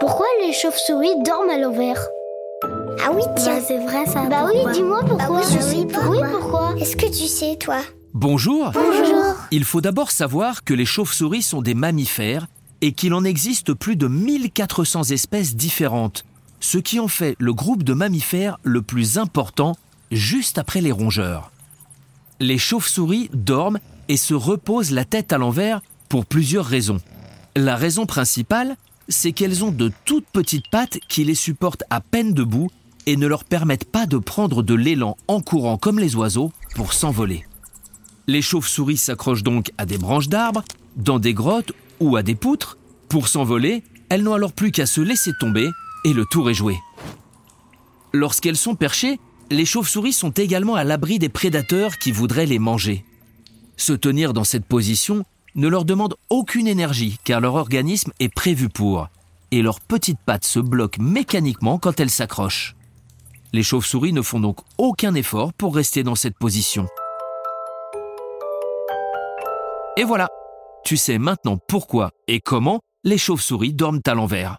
Pourquoi les chauves-souris dorment à l'envers Ah oui, tiens. Bah, c'est vrai ça. Bah oui, dis-moi pourquoi. Bah oui, je sais pourquoi. Oui, pourquoi Est-ce que tu sais, toi Bonjour. Bonjour. Il faut d'abord savoir que les chauves-souris sont des mammifères et qu'il en existe plus de 1400 espèces différentes, ce qui en fait le groupe de mammifères le plus important juste après les rongeurs. Les chauves-souris dorment et se reposent la tête à l'envers pour plusieurs raisons. La raison principale, c'est qu'elles ont de toutes petites pattes qui les supportent à peine debout et ne leur permettent pas de prendre de l'élan en courant comme les oiseaux pour s'envoler. Les chauves-souris s'accrochent donc à des branches d'arbres, dans des grottes ou à des poutres. Pour s'envoler, elles n'ont alors plus qu'à se laisser tomber et le tour est joué. Lorsqu'elles sont perchées, les chauves-souris sont également à l'abri des prédateurs qui voudraient les manger. Se tenir dans cette position ne leur demande aucune énergie car leur organisme est prévu pour, et leurs petites pattes se bloquent mécaniquement quand elles s'accrochent. Les chauves-souris ne font donc aucun effort pour rester dans cette position. Et voilà, tu sais maintenant pourquoi et comment les chauves-souris dorment à l'envers.